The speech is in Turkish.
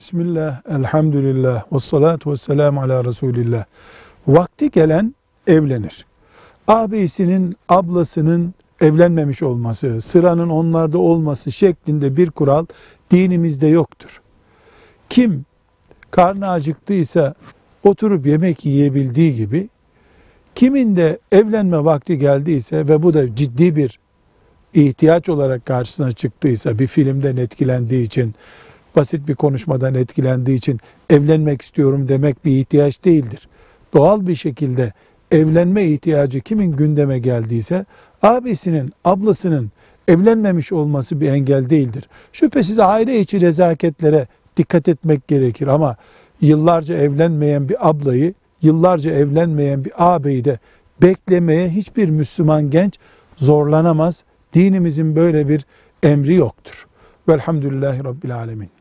Bismillah, elhamdülillah, ve salatu ve selamu ala Resulillah. Vakti gelen evlenir. Ağabeyisinin, ablasının evlenmemiş olması, sıranın onlarda olması şeklinde bir kural dinimizde yoktur. Kim karnı acıktıysa oturup yemek yiyebildiği gibi, kimin de evlenme vakti geldiyse ve bu da ciddi bir ihtiyaç olarak karşısına çıktıysa, bir filmden etkilendiği için, basit bir konuşmadan etkilendiği için evlenmek istiyorum demek bir ihtiyaç değildir. Doğal bir şekilde evlenme ihtiyacı kimin gündeme geldiyse abisinin, ablasının evlenmemiş olması bir engel değildir. Şüphesiz aile içi rezaketlere dikkat etmek gerekir ama yıllarca evlenmeyen bir ablayı, yıllarca evlenmeyen bir ağabeyi de beklemeye hiçbir Müslüman genç zorlanamaz. Dinimizin böyle bir emri yoktur. Velhamdülillahi Rabbil Alemin.